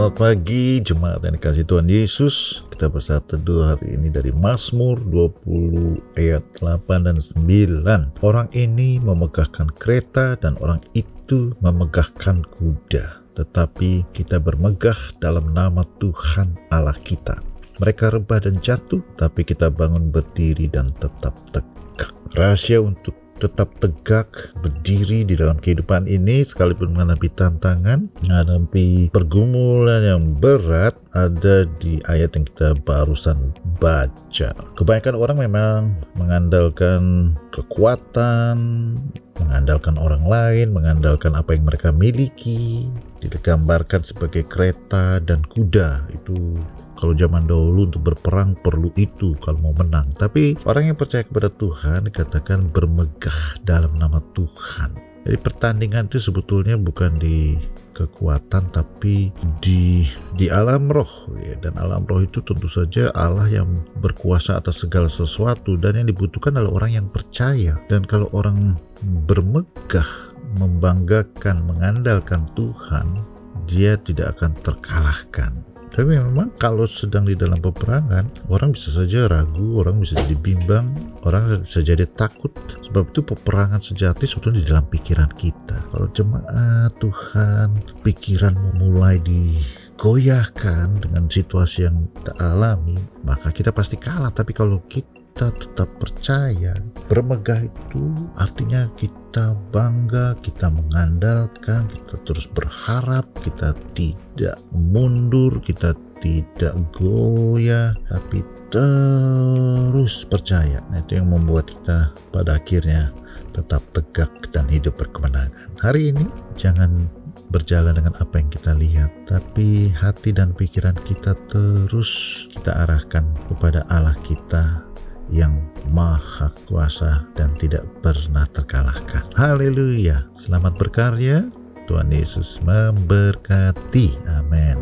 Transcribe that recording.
Selamat pagi jemaat yang dikasih Tuhan Yesus. Kita bersatu teduh hari ini dari Mazmur 20 ayat 8 dan 9 Orang ini memegahkan kereta dan orang itu memegahkan kuda. Tetapi kita bermegah dalam nama Tuhan Allah kita. Mereka rebah dan jatuh tapi kita bangun berdiri dan tetap tegak. Rahasia untuk tetap tegak berdiri di dalam kehidupan ini sekalipun menghadapi tantangan menghadapi pergumulan yang berat ada di ayat yang kita barusan baca. Kebanyakan orang memang mengandalkan kekuatan mengandalkan orang lain mengandalkan apa yang mereka miliki digambarkan sebagai kereta dan kuda. Itu kalau zaman dahulu untuk berperang perlu itu kalau mau menang. Tapi orang yang percaya kepada Tuhan dikatakan bermegah dalam nama Tuhan. Jadi pertandingan itu sebetulnya bukan di kekuatan tapi di di alam roh ya dan alam roh itu tentu saja Allah yang berkuasa atas segala sesuatu dan yang dibutuhkan adalah orang yang percaya dan kalau orang bermegah membanggakan mengandalkan Tuhan dia tidak akan terkalahkan tapi memang kalau sedang di dalam peperangan, orang bisa saja ragu, orang bisa jadi bimbang, orang bisa jadi takut. Sebab itu peperangan sejati sebetulnya di dalam pikiran kita. Kalau jemaat Tuhan, pikiran mulai digoyahkan dengan situasi yang kita alami, maka kita pasti kalah. Tapi kalau kita kita tetap percaya. Bermegah itu artinya kita bangga, kita mengandalkan, kita terus berharap, kita tidak mundur, kita tidak goyah, tapi terus percaya. Nah, itu yang membuat kita pada akhirnya tetap tegak dan hidup berkemenangan. Hari ini jangan berjalan dengan apa yang kita lihat, tapi hati dan pikiran kita terus kita arahkan kepada Allah kita yang maha kuasa dan tidak pernah terkalahkan. Haleluya. Selamat berkarya. Tuhan Yesus memberkati. Amin.